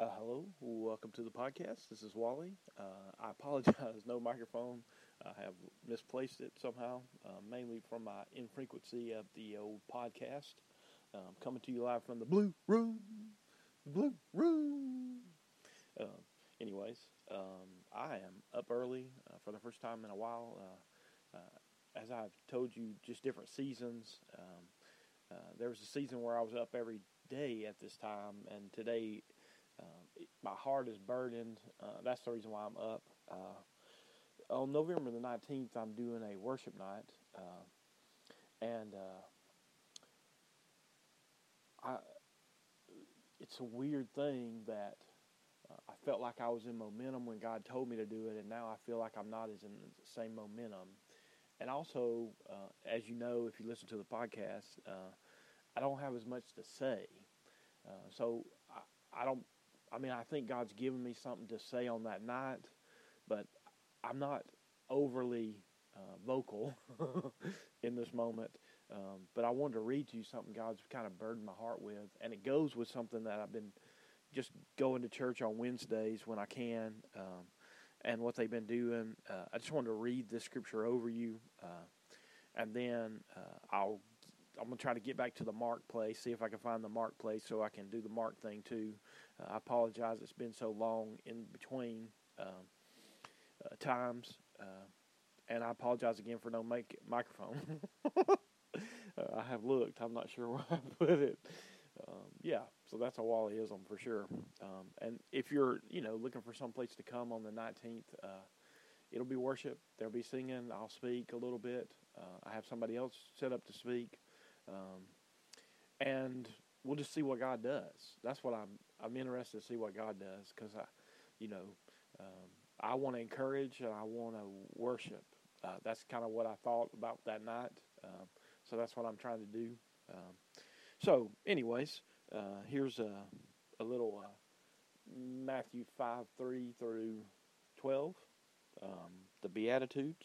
Uh, hello, welcome to the podcast. This is Wally. Uh, I apologize, no microphone. I have misplaced it somehow, uh, mainly from my infrequency of the old podcast. Um, coming to you live from the Blue Room. Blue Room. Uh, anyways, um, I am up early uh, for the first time in a while. Uh, uh, as I've told you, just different seasons. Um, there was a season where I was up every day at this time, and today uh, my heart is burdened. Uh, that's the reason why I'm up. Uh, on November the 19th, I'm doing a worship night. Uh, and uh, I, it's a weird thing that uh, I felt like I was in momentum when God told me to do it, and now I feel like I'm not as in the same momentum. And also, as you know, if you listen to the podcast, I don't have as much to say. so I, I don't I mean, I think God's given me something to say on that night, but I'm not overly uh, vocal in this moment. Um, but I wanted to read to you something God's kind of burdened my heart with, and it goes with something that I've been just going to church on Wednesdays when I can, um, and what they've been doing. Uh, I just wanted to read this scripture over you, uh, and then uh, I'll I'm gonna try to get back to the mark place, see if I can find the mark place so I can do the mark thing too. Uh, I apologize; it's been so long in between um, uh, times, uh, and I apologize again for no mic- microphone. Uh, I have looked; I'm not sure where I put it. Um, yeah, so that's a Wallyism for sure. Um, and if you're, you know, looking for some place to come on the 19th, uh, it'll be worship. There'll be singing. I'll speak a little bit. Uh, I have somebody else set up to speak. Um, and we'll just see what God does. That's what I'm. I'm interested to see what God does because I, you know, um, I want to encourage and I want to worship. Uh, that's kind of what I thought about that night. Um, so that's what I'm trying to do. Um, so, anyways, uh, here's a, a little uh, Matthew five three through twelve, um, the Beatitudes.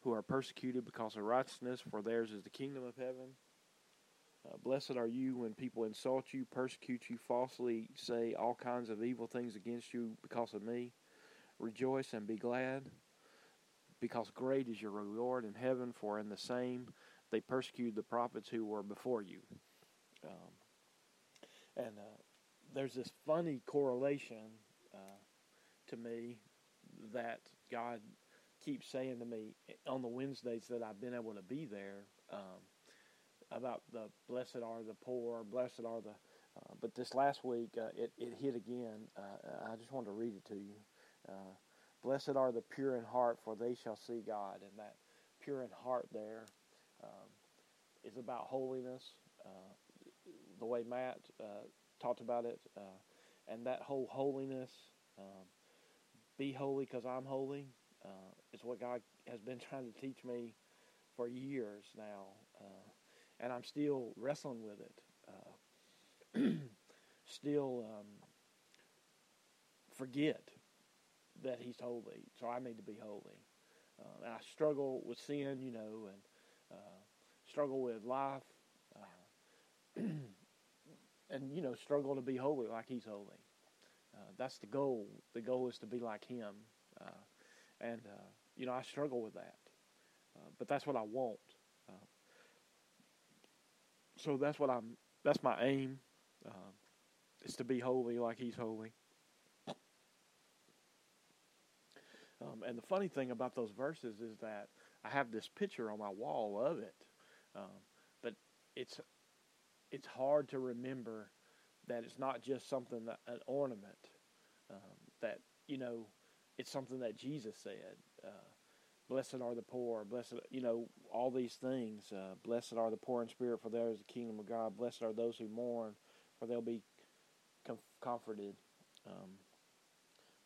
who are persecuted because of righteousness, for theirs is the kingdom of heaven. Uh, blessed are you when people insult you, persecute you, falsely say all kinds of evil things against you because of me. Rejoice and be glad, because great is your reward in heaven, for in the same they persecuted the prophets who were before you. Um, and uh, there's this funny correlation uh, to me that God keeps saying to me on the Wednesdays that I've been able to be there um, about the blessed are the poor, blessed are the. Uh, but this last week uh, it it hit again. Uh, I just wanted to read it to you. Uh, blessed are the pure in heart, for they shall see God. And that pure in heart there um, is about holiness. Uh, the way Matt uh, talked about it, and that whole holiness. Um, be holy because I'm holy. Uh, is what God has been trying to teach me for years now, uh, and I'm still wrestling with it. Uh, still um, forget that He's holy, so I need to be holy. Uh, and I struggle with sin, you know, and uh, struggle with life, uh, and you know, struggle to be holy like He's holy. that's the goal. The goal is to be like Him. And, uh, you know, I struggle with that. Uh, but that's what I want. Uh, so that's what I'm, that's my aim, uh, is to be holy like He's holy. Um, and the funny thing about those verses is that I have this picture on my wall of it, um, but it's it's hard to remember that it's not just something that an ornament um, that you know it's something that Jesus said. Uh, blessed are the poor. Blessed, you know, all these things. Uh, blessed are the poor in spirit, for there is the kingdom of God. Blessed are those who mourn, for they'll be com- comforted. Um,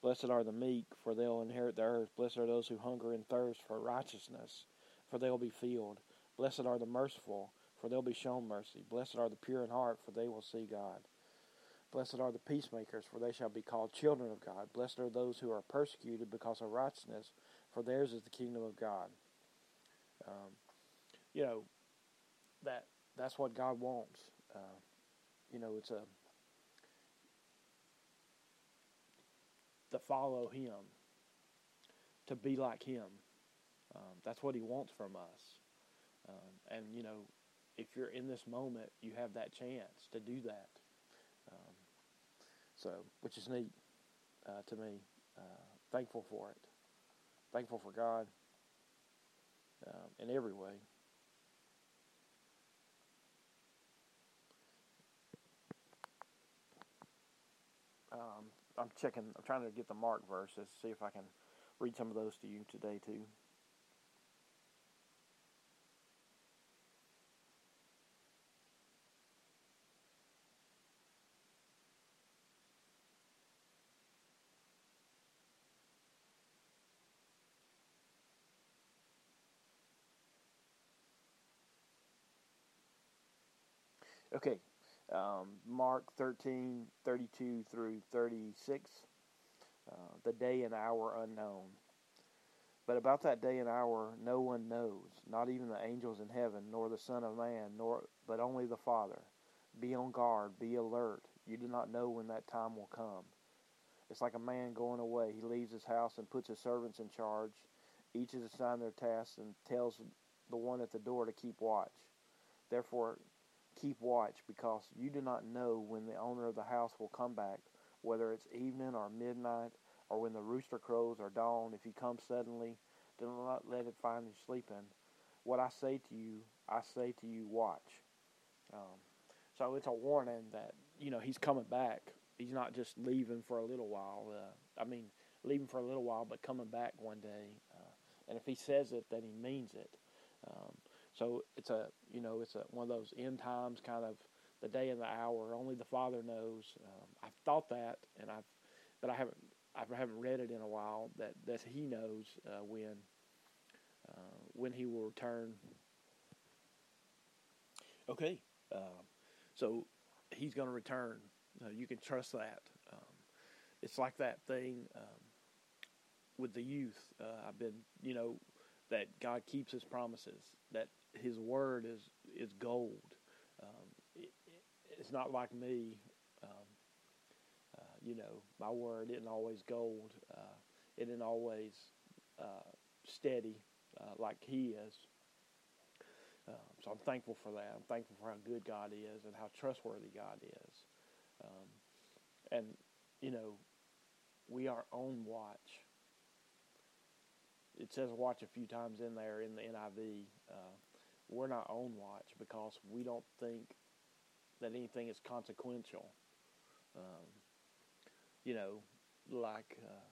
Blessed are the meek, for they'll inherit the earth. Blessed are those who hunger and thirst for righteousness, for they'll be filled. Blessed are the merciful, for they'll be shown mercy. Blessed are the pure in heart, for they will see God. Blessed are the peacemakers, for they shall be called children of God. Blessed are those who are persecuted because of righteousness, for theirs is the kingdom of God. Um, you know, that that's what God wants. Uh, you know, it's a to follow Him, to be like Him. Um, that's what He wants from us. Um, and you know, if you're in this moment, you have that chance to do that. So, which is neat uh, to me. Uh, thankful for it. Thankful for God um, in every way. Um, I'm checking. I'm trying to get the Mark verses. See if I can read some of those to you today too. Okay, um, Mark 13, 32 through 36, uh, the day and hour unknown. But about that day and hour no one knows, not even the angels in heaven, nor the Son of Man, nor but only the Father. Be on guard, be alert. You do not know when that time will come. It's like a man going away. He leaves his house and puts his servants in charge. Each is assigned their tasks and tells the one at the door to keep watch. Therefore, keep watch because you do not know when the owner of the house will come back, whether it's evening or midnight or when the rooster crows or dawn. If he comes suddenly, do not let it find you sleeping. What I say to you, I say to you, watch. Um, so it's a warning that you know he's coming back. He's not just leaving for a little while. Uh, I mean, leaving for a little while, but coming back one day. Uh, and if he says it, then he means it. Um, so it's a you know it's a one of those end times kind of the day and the hour. Only the Father knows. Um, I've thought that, and I've but I haven't I haven't read it in a while that that He knows uh, when uh, when He will return. Okay, um, so He's going to return. Uh, you can trust that. Um, it's like that thing um, with the youth. Uh, I've been you know that God keeps His promises. That his word is is gold. Um, it, it, it's not like me. Um, uh, you know, my word isn't always gold. Uh, it isn't always uh, steady uh, like He is. Um, so I'm thankful for that. I'm thankful for how good God is and how trustworthy God is. Um, and you know, we are on watch. It says watch a few times in there in the NIV. We're not on watch because we don't think that anything is consequential. Um, you know, like uh,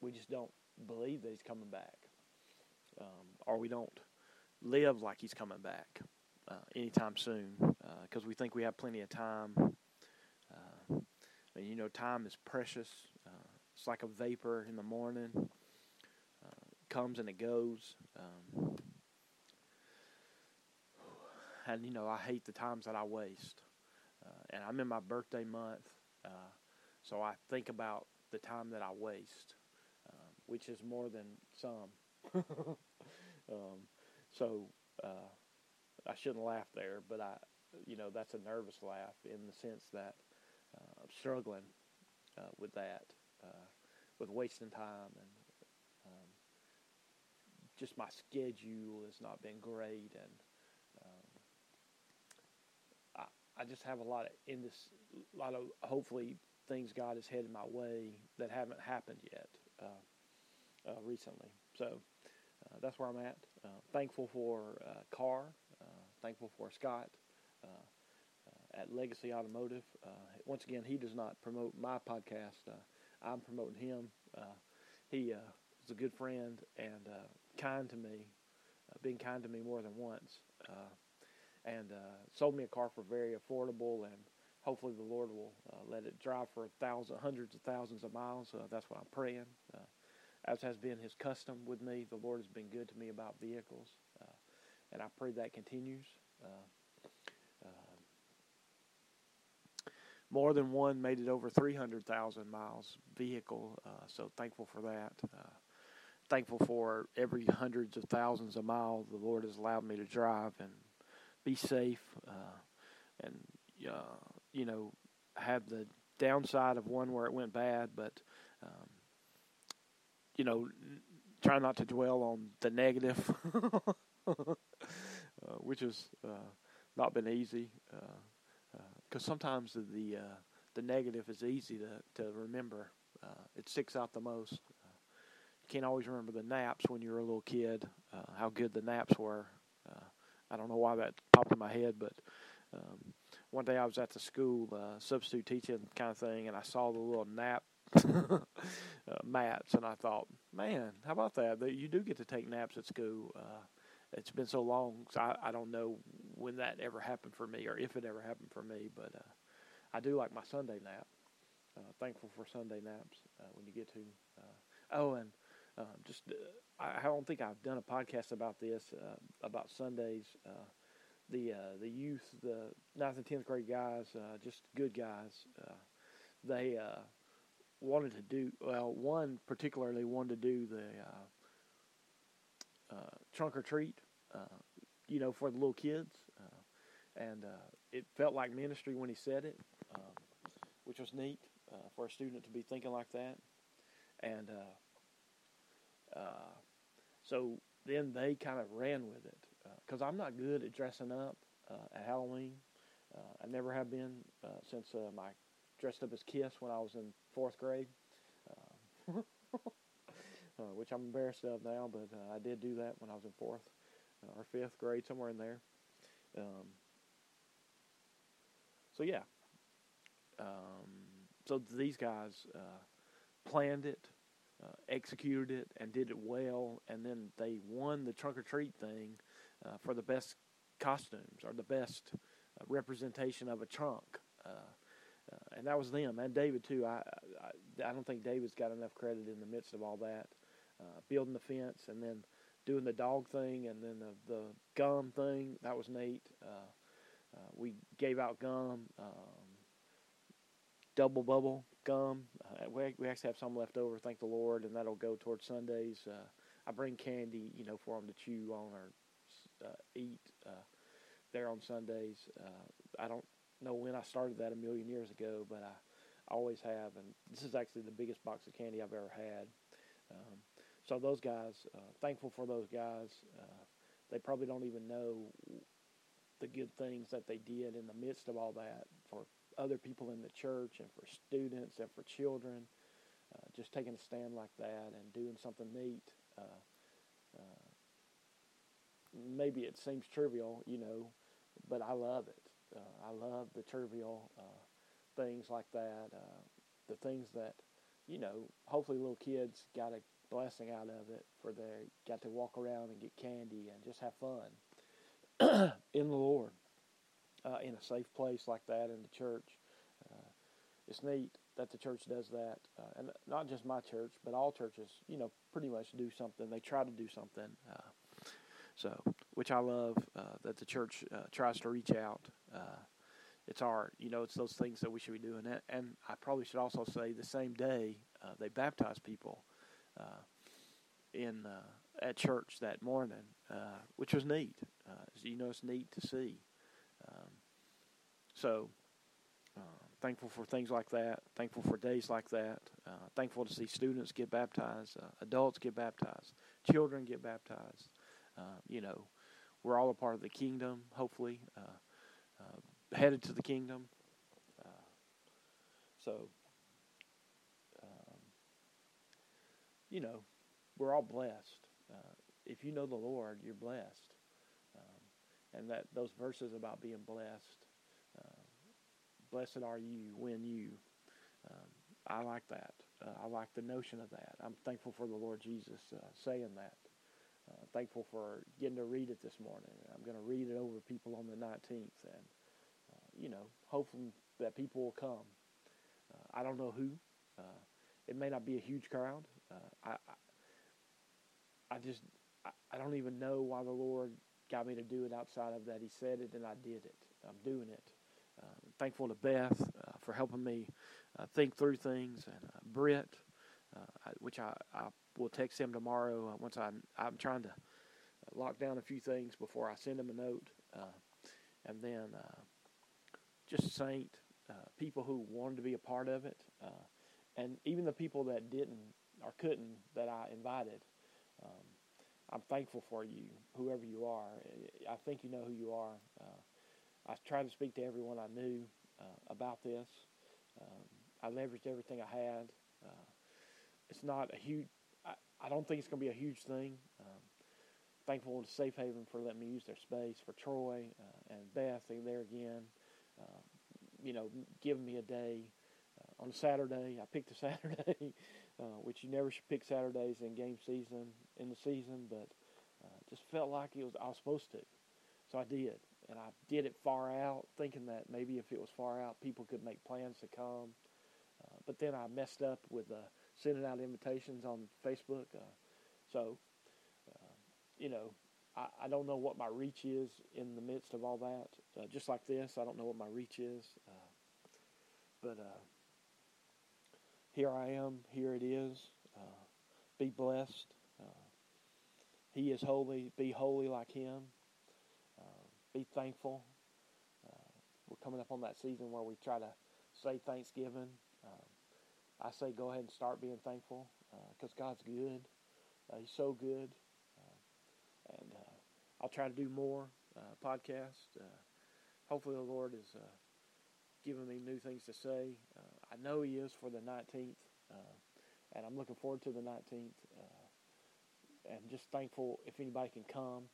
we just don't believe that he's coming back, um, or we don't live like he's coming back uh, anytime soon because uh, we think we have plenty of time. Uh, and you know, time is precious. Uh, it's like a vapor in the morning comes and it goes. Um, and you know, I hate the times that I waste. Uh, and I'm in my birthday month, uh, so I think about the time that I waste, um, which is more than some. um, so uh, I shouldn't laugh there, but I, you know, that's a nervous laugh in the sense that uh, I'm struggling uh, with that, uh, with wasting time and just my schedule has not been great, and um, I I just have a lot of in this lot of hopefully things God has headed my way that haven't happened yet uh, uh, recently. So uh, that's where I'm at. Uh, thankful for uh, Carr. Uh, thankful for Scott at Legacy Automotive. once again, he does not promote my podcast. I'm promoting him. he is a good friend and kind to me, uh, been kind to me more than once, uh, and uh, sold me a car for very affordable and hopefully the Lord will uh, let it drive for thousands, hundreds of thousands of miles. Uh, that's what I'm praying. Uh, as has been His custom with me, the Lord has been good to me about vehicles, uh, and I pray that continues. Uh, more than one made it over 300,000 miles vehicle, so thankful for that thankful for every hundreds of thousands of miles the Lord has allowed me to drive and be safe uh, and uh, you know had the downside of one where it went bad, but um, you know try not to dwell on the negative, uh, which has uh, not been easy because uh, uh, sometimes the the negative is easy to to remember. it sticks out the most. You can't always remember the naps when you're a little kid, how good the naps were. I don't know why that popped in my head, but um, one day I was at the school uh, substitute teaching kind of thing, and I saw the little nap uh, mats, and I thought, man, how about that? That you do get to take naps at school. Uh, it's been so long, so I, I don't know when that ever happened for me, or if it ever happened for me, but uh, I do like my Sunday nap. Uh, thankful for Sunday naps uh, when you get to. Uh, oh, and um, just uh, I, I, don't think I've done a podcast about this uh, about Sundays. Uh, the uh, the youth, the ninth and tenth grade guys, uh, just good guys. Uh, they wanted to do well. One particularly wanted to do the trunk or treat, you know, for the little kids, and it felt like ministry when he said it, um, which was neat for a student to be thinking like that, and uh, so then they kind of ran with it because uh, I'm not good at dressing up uh, at Halloween. Uh, I never have been uh, since uh, my dressed up as Kiss when I was in fourth grade, which I'm embarrassed of now. But I did do that when I was in fourth or fifth grade, somewhere in there. Um, so yeah. Um, so these guys planned it uh, executed it and did it well, and then they won the trunk or treat thing uh, for the best costumes or the best uh, representation of a trunk. Uh, uh, and that was them and David too. I, I I don't think David's got enough credit in the midst of all that, uh, building the fence and then doing the dog thing and then the the gum thing. That was neat. we gave out gum. Um, double bubble gum. Uh, we, we actually have some left over, thank the Lord, and that'll go towards Sundays. Uh, I bring candy, you know, for them to chew on or uh, eat uh, there on Sundays. Uh, I don't know when I started that a million years ago, but I always have, and this is actually the biggest box of candy I've ever had. Um, so those guys, uh, thankful for those guys. they probably don't even know the good things that they did in the midst of all that for other people in the church and for students and for children. Uh, just taking a stand like that and doing something neat. Uh, uh, maybe it seems trivial, you know, but I love it. Uh, I love the trivial uh, things like that. The things that, you know, hopefully little kids got a blessing out of it for they got to walk around and get candy and just have fun in the Lord uh, in a safe place like that in the church. Uh, it's neat that the church does that, uh, and not just my church, but all churches. You know, pretty much do something. They try to do something. Uh, so, which I love uh, that the church uh, tries to reach out. it's our, you know, it's those things that we should be doing. And I probably should also say the same day they baptize people in at church that morning, which was neat. you know, it's neat to see. Um, so, uh, thankful for things like that. Thankful for days like that. Uh, thankful to see students get baptized, uh, adults get baptized, children get baptized. Uh, you know, we're all a part of the kingdom. Hopefully, uh, headed to the kingdom. so, um, you know, we're all blessed. if you know the Lord, you're blessed and that those verses about being blessed. Blessed are you when you. Um, I like that. Uh, I like the notion of that. I'm thankful for the Lord Jesus uh, saying that. Uh, thankful for getting to read it this morning. I'm going to read it over people on the 19th, and uh, you know, hopefully, that people will come. Uh, I don't know who. Uh, it may not be a huge crowd. I, I, I just I, I don't even know why the Lord got me to do it outside of that. He said it and I did it. I'm doing it. Uh, thankful to Beth uh, for helping me uh, think through things, and uh, Britt, uh, which I, I will text him tomorrow uh, once I'm I'm trying to lock down a few things before I send him a note, and then just Saint people who wanted to be a part of it, and even the people that didn't or couldn't that I invited. Um, I'm thankful for you, whoever you are. I think you know who you are. I tried to speak to everyone I knew uh, about this. Um, I leveraged everything I had. Uh, it's not a huge. I, I don't think it's going to be a huge thing. Um, thankful to Safe Haven for letting me use their space. For Troy uh, and Beth, there again. Um, you know, giving me a day uh, on a Saturday. I picked a Saturday, uh, which you never should pick Saturdays in game season in the season, but uh, just felt like it was I was supposed to, so I did, and I did it far out, thinking that maybe if it was far out, people could make plans to come. Uh, but then I messed up with uh, sending out invitations on Facebook, uh, so you know I, I, don't know what my reach is in the midst of all that. Uh, just like this, I don't know what my reach is. Uh, but uh, here I am. Here it is. be blessed. he is holy. Be holy like Him. Be thankful. we're coming up on that season where we try to say Thanksgiving. I say go ahead and start being thankful because God's good. he's so good and uh, I'll try to do more uh, podcasts. Uh, hopefully, the Lord is uh, giving me new things to say. Uh, I know He is for the 19th, and I'm looking forward to the 19th. and just thankful if anybody can come.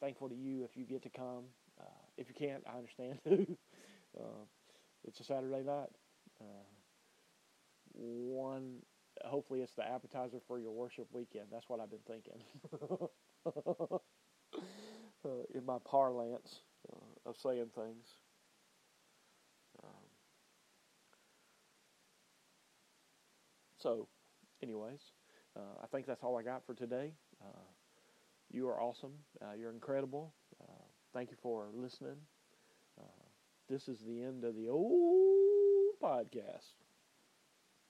Thankful to you if you get to come. if you can't, I understand too. it's a Saturday night. one hopefully it's the appetizer for your worship weekend. That's what I've been thinking. uh, in my parlance uh, of saying things. Um, so, anyways, uh, I think that's all I got for today. Uh, you are awesome. Uh, you're incredible. Uh, thank you for listening. this is the end of the old podcast.